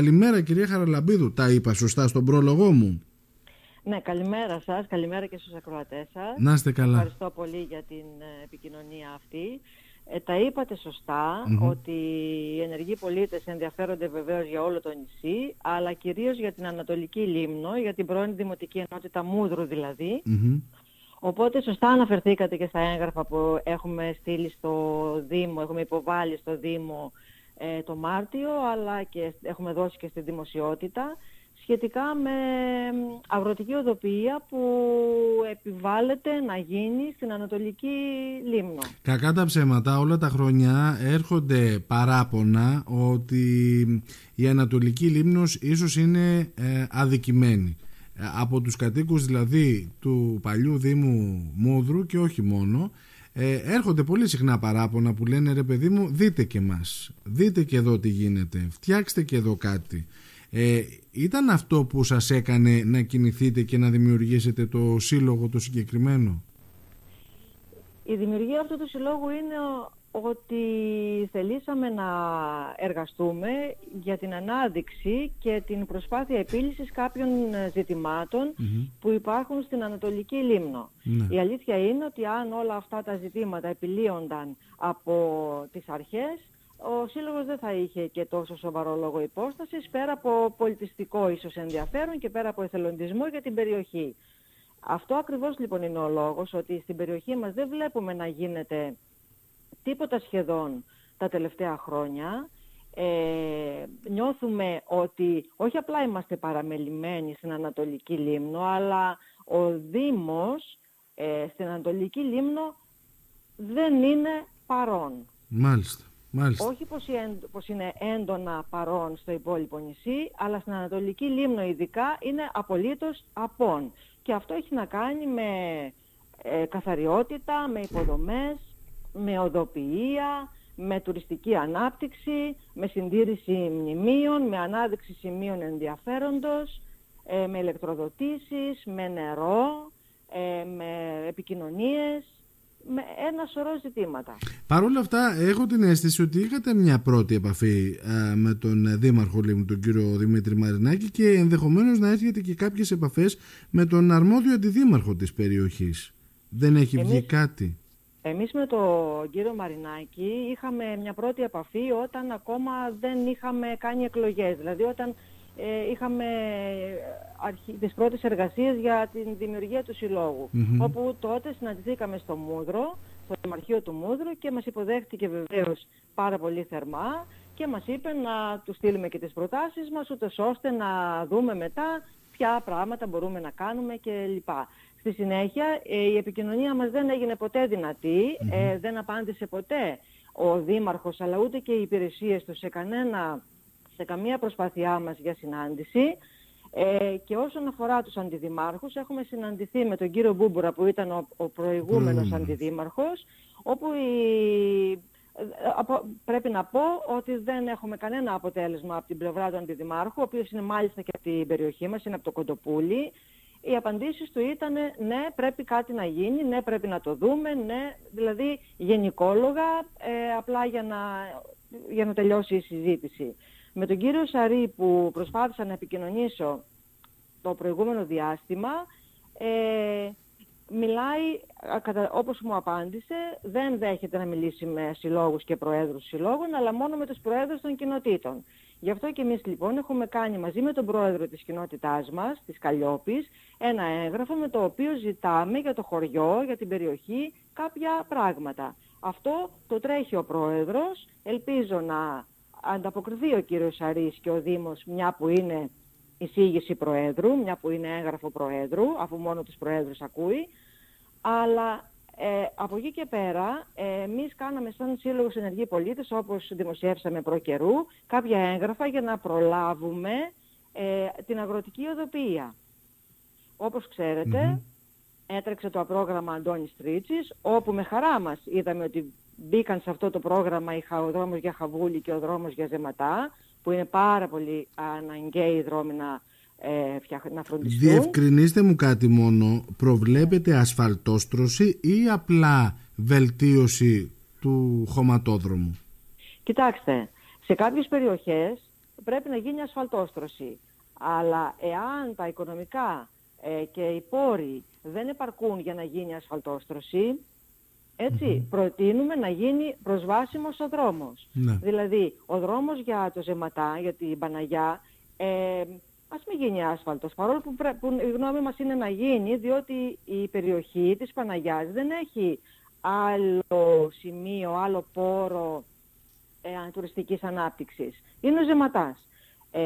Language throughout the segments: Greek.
Καλημέρα κυρία Χαραλαμπίδου, τα είπα σωστά στον πρόλογό μου; Ναι, καλημέρα σας, καλημέρα και στους ακροατές σας. Να είστε καλά. Ευχαριστώ πολύ για την ε, επικοινωνία αυτή. Ε, τα είπατε ότι οι ενεργοί πολίτες ενδιαφέρονται βεβαίως για όλο το νησί, αλλά κυρίως για την Ανατολική Λίμνο, για την πρώην Δημοτική Ενότητα Μούδρου δηλαδη Οπότε σωστά αναφερθήκατε και στα έγγραφα που έχουμε στείλει στο Δήμο, έχουμε υποβάλει στο Δήμο ε, το Μάρτιο, αλλά και έχουμε δώσει και στη δημοσιότητα σχετικά με αγροτική οδοποιία που επιβάλλεται να γίνει στην Ανατολική Λίμνο. Κακά τα ψέματα, όλα τα χρόνια έρχονται παράπονα ότι η Ανατολική Λίμνος ίσως είναι ε, αδικημένη. Ε, από τους κατοίκους δηλαδή του παλιού Δήμου Μούδρου και όχι μόνο ε, έρχονται πολύ συχνά παράπονα που λένε ρε παιδί μου δείτε και μας, δείτε και εδώ τι γίνεται, φτιάξτε και εδώ κάτι. Ε, ήταν αυτό που σας έκανε να κινηθείτε και να δημιουργήσετε το σύλλογο το συγκεκριμένο; Η δημιουργία αυτού του συλλόγου είναι ότι θελήσαμε να εργαστούμε για την ανάδειξη και την προσπάθεια επίλυσης κάποιων που υπάρχουν στην Ανατολική Λίμνο. Ναι. Η αλήθεια είναι ότι αν όλα αυτά τα ζητήματα επιλύονταν από τις αρχές, ο Σύλλογος δεν θα είχε και τόσο σοβαρό λόγο υπόστασης, πέρα από πολιτιστικό ίσως ενδιαφέρον και πέρα από εθελοντισμό για την περιοχή. Αυτό ακριβώς λοιπόν είναι ο λόγος, ότι στην περιοχή μας δεν βλέπουμε να γίνεται τίποτα σχεδόν τα τελευταία χρόνια. Ε, νιώθουμε ότι όχι απλά είμαστε παραμελημένοι στην Ανατολική Λίμνο, αλλά ο Δήμος ε, στην Ανατολική Λίμνο δεν είναι παρόν. Μάλιστα. Μάλιστα. Όχι πως, πως είναι έντονα παρόν στο υπόλοιπο νησί, αλλά στην Ανατολική Λίμνο ειδικά είναι απολύτως απόν. Και αυτό έχει να κάνει με ε, καθαριότητα, με υποδομές, με οδοποιία, με τουριστική ανάπτυξη, με συντήρηση μνημείων, με ανάδειξη σημείων ενδιαφέροντος, ε, με ηλεκτροδοτήσεις, με νερό, ε, με επικοινωνίες, με ένα σωρό ζητήματα. Παρ' όλα αυτά έχω την αίσθηση ότι είχατε μια πρώτη επαφή ε, με τον Δήμαρχο Λίμνου, τον κύριο Δημήτρη Μαρινάκη και ενδεχομένως να έρχεται και κάποιες επαφές με τον αρμόδιο αντιδήμαρχο της περιοχής. Δεν έχει βγει κάτι; Εμείς με τον κύριο Μαρινάκη είχαμε μια πρώτη επαφή όταν ακόμα δεν είχαμε κάνει εκλογές. Δηλαδή όταν ε, είχαμε αρχι... τις πρώτες εργασίες για την δημιουργία του συλλογου Όπου τότε συναντηθήκαμε στο Μούδρο, στο Δημαρχείο του Μούδρου και μας υποδέχτηκε βεβαίως πάρα πολύ θερμά και μας είπε να του στείλουμε και τις προτάσεις μας, ούτως ώστε να δούμε μετά ποια πράγματα μπορούμε να κάνουμε κλπ. Στη συνέχεια ε, η επικοινωνία μας δεν έγινε ποτέ ε, δεν απάντησε ποτέ ο Δήμαρχος αλλά ούτε και οι υπηρεσίες του σε, κανένα, σε καμία προσπάθειά μας για συνάντηση. Ε, και όσον αφορά τους αντιδημάρχους, έχουμε συναντηθεί με τον κύριο Μπούμπουρα που ήταν ο, ο προηγούμενος mm. αντιδήμαρχος, όπου η, πρέπει να πω ότι δεν έχουμε κανένα αποτέλεσμα από την πλευρά του αντιδημάρχου, ο οποίος είναι μάλιστα και από την περιοχή μας, είναι από το Κοντοπούλι οι απαντήσεις του ήταν ναι πρέπει κάτι να γίνει, ναι πρέπει να το δούμε, ναι, δηλαδή γενικόλογα ε, απλά για να, για να τελειώσει η συζήτηση. Με τον κύριο Σαρή που προσπάθησα να επικοινωνήσω το προηγούμενο διάστημα, ε, μιλάει, όπως μου απάντησε, δεν δέχεται να μιλήσει με συλλόγους και προέδρους συλλόγων, αλλά μόνο με τους προέδρους των κοινοτήτων. Γι' αυτό και εμείς λοιπόν έχουμε κάνει μαζί με τον πρόεδρο της κοινότητάς μας, της Καλλιόπης, ένα έγγραφο με το οποίο ζητάμε για το χωριό, για την περιοχή, κάποια πράγματα. Αυτό το τρέχει ο πρόεδρος, ελπίζω να ανταποκριθεί ο κύριος Σαρής και ο Δήμος, μια που είναι εισήγηση προέδρου, μια που είναι έγγραφο προέδρου, αφού μόνο τους προέδρους ακούει, αλλά ε, από εκεί και πέρα, ε, εμείς κάναμε σαν Σύλλογος Ενεργοί Πολίτες, όπως δημοσιεύσαμε προ καιρού, κάποια έγγραφα για να προλάβουμε ε, την αγροτική οδοποιία. Όπως έτρεξε το πρόγραμμα Αντώνης Τρίτσης, όπου με χαρά μας είδαμε ότι μπήκαν σε αυτό το πρόγραμμα ο δρόμος για Χαβούλη και ο δρόμος για Ζεματά, που είναι πάρα πολύ αναγκαίοι δρόμοι να ε, να φροντιστούν. Διευκρινίστε μου κάτι μόνο. Προβλέπετε ασφαλτόστρωση ή απλά βελτίωση του χωματόδρομου; Κοιτάξτε, σε κάποιες περιοχές πρέπει να γίνει ασφαλτόστρωση. Αλλά εάν τα οικονομικά ε, και οι πόροι δεν επαρκούν για να γίνει ασφαλτόστρωση, έτσι, προτείνουμε να γίνει προσβάσιμος ο δρόμος. Ναι. Δηλαδή, ο δρόμος για το Ζεματά, για την Παναγιά, ε, ας μην γίνει άσφαλτος, παρόλο που, που η γνώμη μας είναι να γίνει, διότι η περιοχή της Παναγιάς δεν έχει άλλο σημείο, άλλο πόρο ε, τουριστικής ανάπτυξης. Είναι ο Ζεματάς. Ε,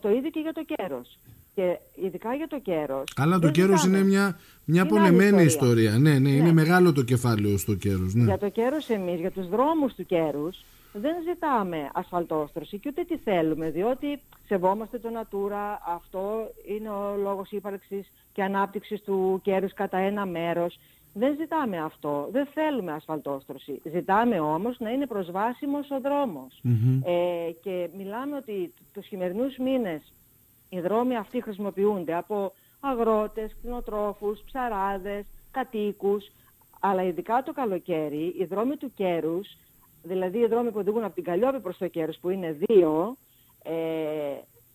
το ίδιο και για το Κέρος. Και ειδικά για το κέρος. Αλλά το κέρος είναι μια, μια πολεμένη ιστορία. Ναι, ναι, ναι, είναι μεγάλο το κεφάλαιο στο κέρος. Ναι. Για το κέρος εμείς, για τους δρόμους του κέρους, δεν ζητάμε ασφαλτόστρωση και ούτε τι θέλουμε, διότι σεβόμαστε το Natura, αυτό είναι ο λόγος ύπαρξης και ανάπτυξης του κέρους κατά ένα μέρος. Δεν ζητάμε αυτό, δεν θέλουμε ασφαλτόστρωση. Ζητάμε όμως να είναι προσβάσιμος ο δρομος Ε, και μιλάμε ότι τους χειμερινούς μήνες οι δρόμοι αυτοί χρησιμοποιούνται από αγρότες, κτηνοτρόφους, ψαράδες, κατοίκους, αλλά ειδικά το καλοκαίρι οι δρόμοι του κέρους, δηλαδή οι δρόμοι που οδηγούν από την Καλλιόπη προς το κέρος που είναι δύο, ε,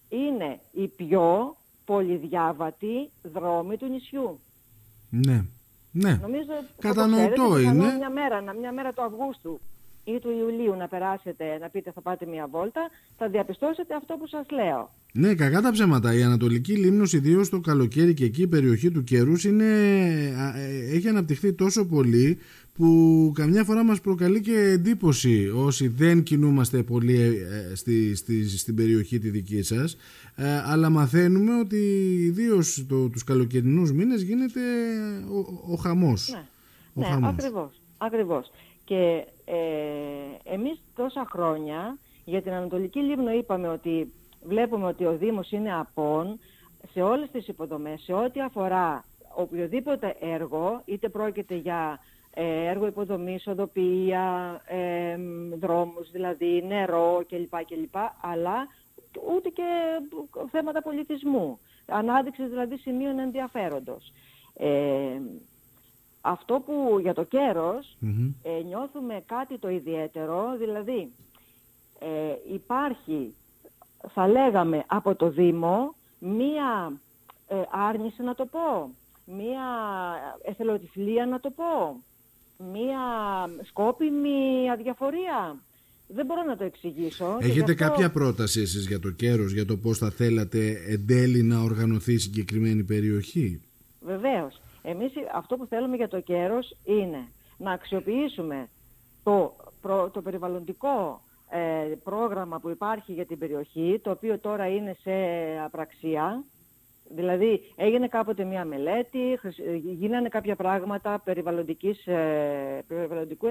είναι οι πιο πολυδιάβατοι δρόμοι του νησιού. Ναι, ναι. Νομίζω, Κατανοητό είναι. Μια μέρα, μια μέρα του Αυγούστου ή του Ιουλίου να περάσετε, να πείτε θα πάτε μια βόλτα, θα διαπιστώσετε αυτό που σας λέω. Ναι, κακά τα ψέματα. Η Ανατολική Λίμνος, ιδίως το καλοκαίρι και εκεί η περιοχή του καιρούς ε, έχει αναπτυχθεί τόσο πολύ που καμιά φορά μας προκαλεί και εντύπωση όσοι δεν κινούμαστε πολύ ε, στη, στη, στην περιοχή τη δική σας ε, αλλά μαθαίνουμε ότι ιδίως το, τους καλοκαιρινούς μήνες γίνεται ο, ο χαμός. Ναι, ο ναι χαμός. ακριβώς, ακριβώς. Και ε, εμείς τόσα χρόνια για την Ανατολική Λίμνο είπαμε ότι βλέπουμε ότι ο Δήμος είναι απόν σε όλες τις υποδομές, σε ό,τι αφορά οποιοδήποτε έργο, είτε πρόκειται για ε, έργο υποδομής, οδοποιία, ε, δρόμους, δηλαδή νερό κλπ. κλπ αλλά ούτε και θέματα πολιτισμού. Ανάδειξης δηλαδή σημείων ενδιαφέροντος. Ε, αυτό που για το κερος ε, νιώθουμε κάτι το ιδιαίτερο, δηλαδή ε, υπάρχει, θα λέγαμε, από το Δήμο μία ε, άρνηση να το πω, μία εθελοτυφλία να το πω, μία σκόπιμη αδιαφορία. Δεν μπορώ να το εξηγήσω. Έχετε κάποια πρόταση εσείς για το κέρος, για το πώς θα θέλατε εν τέλει να οργανωθεί η συγκεκριμένη περιοχή; Βεβαίως. Εμείς αυτό που θέλουμε για το κέρος είναι να αξιοποιήσουμε το, το περιβαλλοντικό ε, πρόγραμμα που υπάρχει για την περιοχή, το οποίο τώρα είναι σε απραξία. Δηλαδή έγινε κάποτε μια μελέτη, γίνανε κάποια πράγματα περιβαλλοντικής, ε, περιβαλλοντικού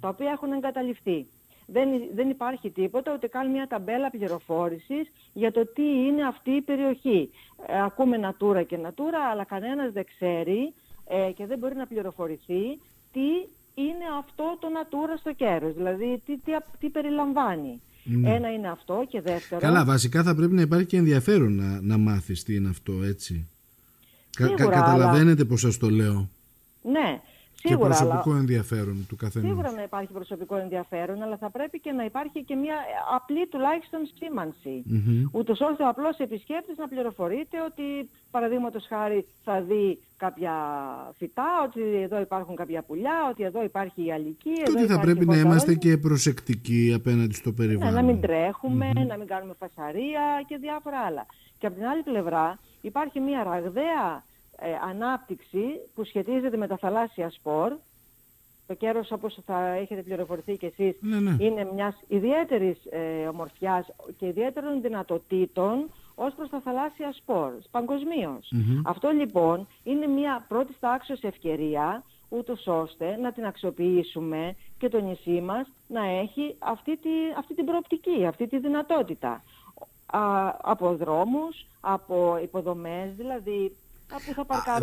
τα οποία έχουν εγκαταλειφθεί δεν, δεν υπάρχει τίποτα, ούτε καν μια ταμπέλα πληροφόρησης για το τι είναι αυτή η περιοχή. Ε, ακούμε Natura και Natura, αλλά κανένας δεν ξέρει ε, και δεν μπορεί να πληροφορηθεί τι είναι αυτό το Natura στο κέρος, δηλαδή τι, τι, τι περιλαμβάνει. Ναι. Ένα είναι αυτό και δεύτερο... Καλά, βασικά θα πρέπει να υπάρχει και ενδιαφέρον να, να μάθεις τι είναι αυτό, έτσι. Σίγουρα, καταλαβαίνετε αλλά... πως σας το λέω. Ναι, Σίγουρα, και προσωπικό αλλά... ενδιαφέρον του καθενός. Σίγουρα να υπάρχει προσωπικό ενδιαφέρον, αλλά θα πρέπει και να υπάρχει και μια απλή τουλάχιστον σήμανση. Mm-hmm. Ούτως ώστε ο απλός επισκέπτης να πληροφορείται ότι παραδείγματος χάρη θα δει κάποια φυτά, ότι εδώ υπάρχουν κάποια πουλιά, ότι εδώ υπάρχει η αλική. Και ότι θα πρέπει να είμαστε και προσεκτικοί απέναντι στο περιβάλλον. Ναι, να μην τρεχουμε να μην κάνουμε φασαρία και διάφορα άλλα. Και από την άλλη πλευρά υπάρχει μια ραγδαία ε, ανάπτυξη που σχετίζεται με τα θαλάσσια σπορ. Το κέρος όπως θα έχετε πληροφορηθεί και εσείς ναι, ναι. είναι μιας ιδιαίτερης ε, ομορφιάς και ιδιαίτερων δυνατοτήτων ως προς τα θαλάσσια σπορ, παγκοσμίως. Αυτό λοιπόν είναι μια πρώτης τάξης ευκαιρία ούτως ώστε να την αξιοποιήσουμε και το νησί μας να έχει αυτή, τη, αυτή την προοπτική, αυτή τη δυνατότητα. Α, από δρόμους, από υποδομές, δηλαδή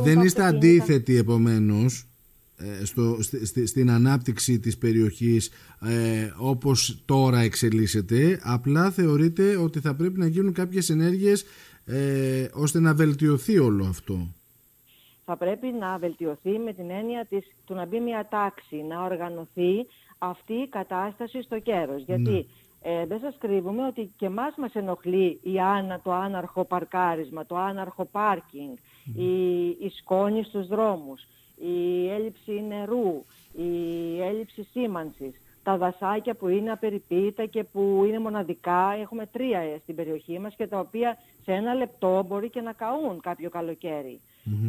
δεν είστε αντίθετοι επομένως ε, στο, στην ανάπτυξη της περιοχής ε, όπως τώρα εξελίσσεται απλά θεωρείτε ότι θα πρέπει να γίνουν κάποιες ενέργειες ε, ώστε να βελτιωθεί όλο αυτό; Θα πρέπει να βελτιωθεί με την έννοια της, του να μπει μια τάξη να οργανωθεί αυτή η κατάσταση στο κέρος γιατί ναι. Ε, δεν σας κρύβουμε ότι και μας μας ενοχλεί η άνα, το άναρχο παρκάρισμα, το άναρχο πάρκινγκ, η, η σκόνη στους δρόμους, η έλλειψη νερού, η έλλειψη σήμανσης, τα δασάκια που είναι απεριποίητα και που είναι μοναδικά, έχουμε τρία ε, στην περιοχή μας και τα οποία σε ένα λεπτό μπορεί και να καούν κάποιο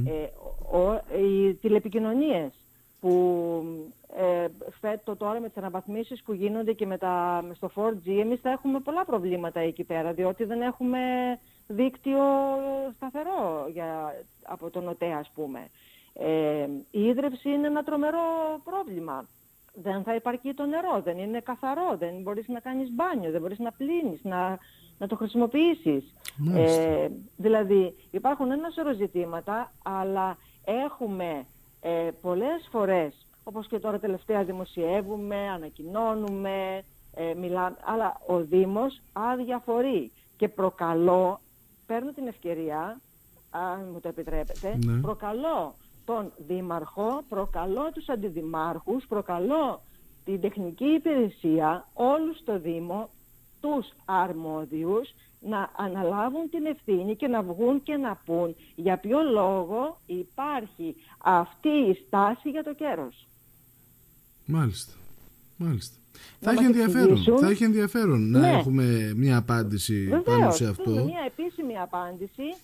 Ε, ο, οι τηλεπικοινωνίες που ε, φέτο τώρα με τις αναβαθμίσεις που γίνονται και με τα, στο 4G εμείς θα έχουμε πολλά προβλήματα εκεί πέρα διότι δεν έχουμε δίκτυο σταθερό για, από τον ΟΤΕ ας πούμε. Ε, η ίδρυυση είναι ένα τρομερό πρόβλημα. Δεν θα υπαρκεί το νερό, δεν είναι καθαρό, δεν μπορείς να κάνεις μπάνιο, δεν μπορείς να πλύνεις, να, να το χρησιμοποιήσεις. Ε, δηλαδή υπάρχουν ένα σωρό ζητήματα, αλλά έχουμε ε, πολλές φορές, όπως και τώρα τελευταία δημοσιεύουμε, ανακοινώνουμε, ε, μιλάμε, αλλά ο Δήμος αδιαφορεί και προκαλώ, παίρνω την ευκαιρία, αν μου το επιτρέπετε, ναι. προκαλώ τον Δήμαρχο, προκαλώ τους αντιδημάρχους, προκαλώ την τεχνική υπηρεσία, όλους στο Δήμο, τους αρμόδιους, να αναλάβουν την ευθύνη και να βγουν και να πούν για ποιο λόγο υπάρχει αυτή η στάση για το κέρος. Μάλιστα. Μάλιστα. θα έχει, ενδιαφέρον, θα έχει ενδιαφέρον να ναι. έχουμε μια απάντηση Βεβαίως, πάνω σε αυτό. Μια επίσημη απάντηση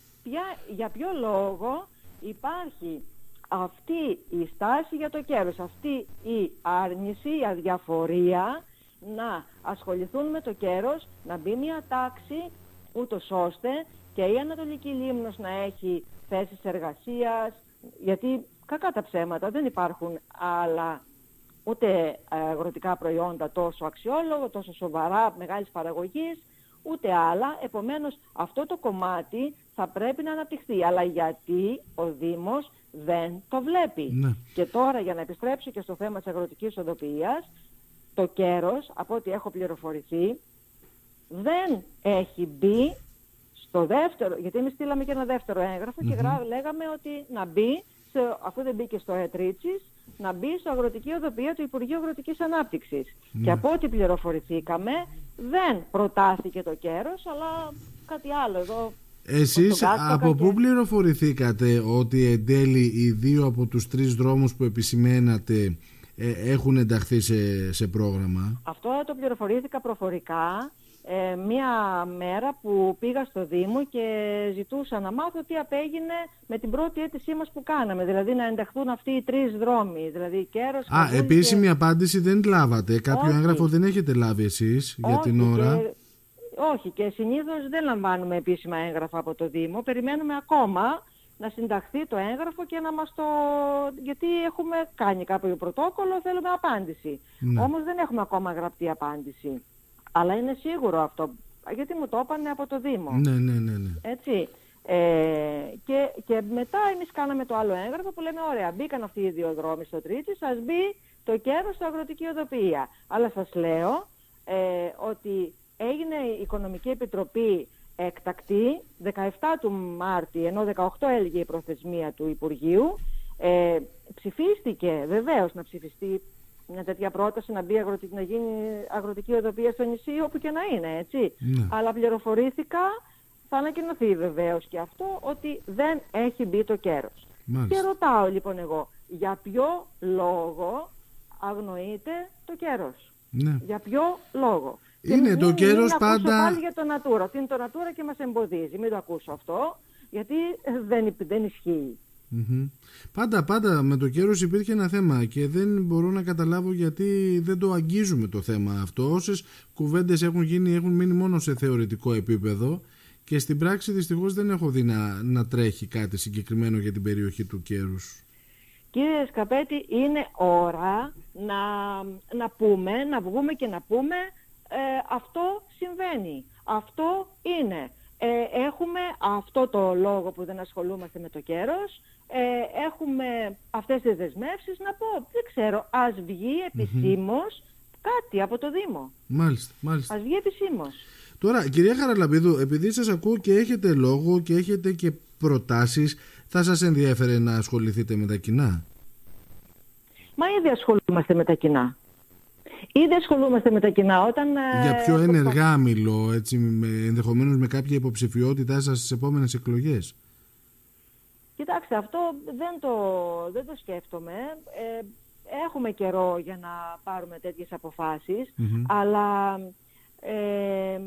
για ποιο λόγο υπάρχει αυτή η στάση για το κέρος, αυτή η άρνηση, η αδιαφορία να ασχοληθούν με το κέρος, να μπει μια τάξη ούτως ώστε και η Ανατολική Λίμνος να έχει θέσεις εργασίας, γιατί κακά τα ψέματα δεν υπάρχουν άλλα ούτε αγροτικά προϊόντα τόσο αξιόλογο, τόσο σοβαρά, μεγάλης παραγωγής, ούτε άλλα. Επομένως αυτό το κομμάτι θα πρέπει να αναπτυχθεί. Αλλά γιατί ο Δήμος δεν το βλέπει. Ναι. Και τώρα για να επιστρέψω και στο θέμα της αγροτικής οδοποιίας, το κέρος, από ό,τι έχω πληροφορηθεί, δεν έχει μπει στο δεύτερο, γιατί εμείς στείλαμε και ένα δεύτερο και γρά, λέγαμε ότι να μπει, σε, αφού δεν μπήκε στο ΕΤΡΙΤΣΙΣ, να μπει στο αγροτική οδοποιία του Υπουργείου Αγροτικής Ανάπτυξης. Ναι. Και από ό,τι πληροφορηθήκαμε, δεν προτάθηκε το κέρος, αλλά κάτι άλλο εδώ. Εσείς από πού πληροφορηθήκατε ότι εν τέλει οι δύο από τους τρεις δρόμους που επισημένατε ε, έχουν ενταχθεί σε, σε πρόγραμμα; Αυτό το πληροφορήθηκα προφορικά ε, μία μέρα που πήγα στο Δήμο και ζητούσα να μάθω τι απέγινε με την πρώτη αίτησή μας που κάναμε. Δηλαδή να ενταχθούν αυτοί οι τρεις δρόμοι. Δηλαδή κέρος, Α, επίσημη απάντηση δεν λάβατε. Κάποιο όχι. έγγραφο δεν έχετε λάβει εσείς για την ώρα; Και, όχι και συνήθως δεν λαμβάνουμε επίσημα έγγραφα από το Δήμο. Περιμένουμε ακόμα να συνταχθεί το έγγραφο και να μας το... γιατί έχουμε κάνει κάποιο πρωτόκολλο, θέλουμε απάντηση. Ναι. Όμως δεν έχουμε ακόμα γραπτή απάντηση. Αλλά είναι σίγουρο αυτό, γιατί μου το έπανε από το Δήμο. Ναι, ναι, ναι. ναι. Έτσι. Ε, και, και μετά εμείς κάναμε το άλλο έγγραφο που λέμε ωραία μπήκαν αυτοί οι δύο δρόμοι στο Τρίτσι, σας μπει το κέρος στο αγροτική οδοποιία. Αλλά σας λέω ε, ότι έγινε η Οικονομική Επιτροπή εκτακτή 17 του Μάρτη, ενώ 18 έλεγε η προθεσμία του Υπουργείου. Ε, ψηφίστηκε βεβαίως να ψηφιστεί μια τέτοια πρόταση να, μπει αγροτική, να γίνει αγροτική οδοποιία στο νησί όπου και να είναι, έτσι. Ναι. Αλλά πληροφορήθηκα, θα ανακοινωθεί βεβαίως και αυτό, ότι δεν έχει μπει το κέρος. Και ρωτάω λοιπόν εγώ, για ποιο λόγο αγνοείται το κέρος; Ναι. Για ποιο λόγο; Είναι το κέρος πάντα... πάλι για το Natura. Τι είναι το Natura και μας εμποδίζει. Μην το ακούσω αυτό, γιατί δεν, δεν ισχύει. Πάντα, πάντα με το κέρος υπήρχε ένα θέμα και δεν μπορώ να καταλάβω γιατί δεν το αγγίζουμε το θέμα αυτό. Όσες κουβέντες έχουν γίνει έχουν μείνει μόνο σε θεωρητικό επίπεδο και στην πράξη δυστυχώς δεν έχω δει να, να τρέχει κάτι συγκεκριμένο για την περιοχή του κέρους. Κύριε Σκαπέτη, είναι ώρα να, να πούμε, να βγούμε και να πούμε ε, αυτό συμβαίνει. Αυτό είναι. Ε, έχουμε αυτό το λόγο που δεν ασχολούμαστε με το κέρος, ε, έχουμε αυτές τις δεσμεύσεις, να πω, δεν ξέρω, ας βγει κάτι από το Δήμο. Μάλιστα, μάλιστα. Ας βγει επισήμως. Τώρα, κυρία Χαραλαμπίδου, επειδή σας ακούω και έχετε λόγο και έχετε και προτάσεις, θα σας ενδιέφερε να ασχοληθείτε με τα κοινά; Μα ήδη ασχολούμαστε με τα κοινά. Ήδη ασχολούμαστε με τα κοινά. Όταν, Για ε, πιο ενεργά μιλώ, έτσι, με, ενδεχομένως με κάποια υποψηφιότητά σας στις επόμενες εκλογές. Κοιτάξτε, αυτό δεν το, δεν το σκέφτομαι. Ε, έχουμε καιρό για να πάρουμε τέτοιες αποφάσεις, αλλά ε,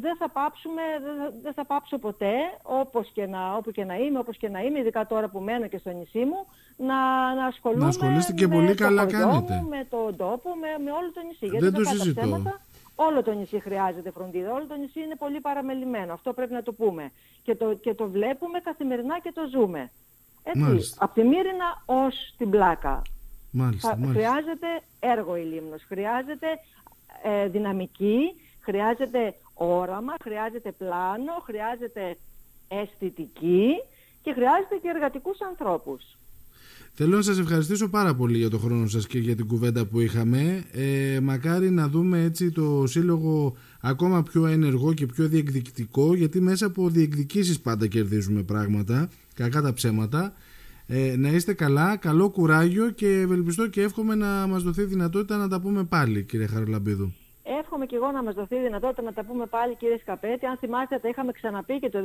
δεν θα πάψουμε, δεν θα, δεν θα πάψω ποτέ, όπως και να, όπου και να είμαι, όπως και να είμαι, ειδικά τώρα που μένω και στο νησί μου, να, να ασχολούμαι Να ασχολείστε και με πολύ το καλά χωριό κάνετε. Μου, με τον τόπο, με, με όλο το νησί. Δεν Γιατί το κακά τα συζητώ. ψέματα, όλο το νησί χρειάζεται φροντίδα. Όλο το νησί είναι πολύ παραμελημένο. Αυτό πρέπει να το πούμε. Και το, και το βλέπουμε καθημερινά και το ζούμε. Έτσι, Μάλιστα. από τη Μύρινα ως την Πλάκα. Μάλιστα, Θα- μάλιστα. χρειάζεται έργο η Λίμνος, χρειάζεται ε, δυναμική, χρειάζεται όραμα, χρειάζεται πλάνο, χρειάζεται αισθητική και χρειάζεται και εργατικούς ανθρώπους. Θέλω να σας ευχαριστήσω πάρα πολύ για το χρόνο σας και για την κουβέντα που είχαμε. Ε, μακάρι να δούμε έτσι το σύλλογο ακόμα πιο ενεργό και πιο διεκδικητικό γιατί μέσα από διεκδικήσεις πάντα κερδίζουμε πράγματα, κακά τα ψέματα. Ε, να είστε καλά, καλό κουράγιο και ευελπιστώ και εύχομαι να μας δοθεί δυνατότητα να τα πούμε πάλι κύριε Χαραλαμπίδου. Εύχομαι και εγώ να μας δοθεί δυνατότητα να τα πούμε πάλι κύριε Σκαπέτη. Αν θυμάστε τα είχαμε ξαναπεί και το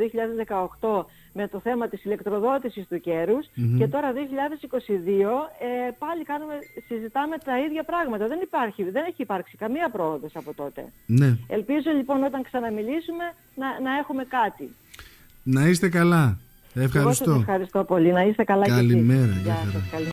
2018 με το θέμα της ηλεκτροδότησης του κερους και τώρα 2022 ε, πάλι κάνουμε, συζητάμε τα ίδια πράγματα. Δεν, υπάρχει, δεν έχει υπάρξει καμία πρόοδος από τότε. Ναι, Ελπίζω λοιπόν όταν ξαναμιλήσουμε να, να έχουμε κάτι. να είστε καλά. Εγώ σας Ευχαριστώ. ευχαριστώ πολύ. Να είστε καλά και εσείς. Καλημέρα, γεια Γεια χαρά. σας. Καλημέρα.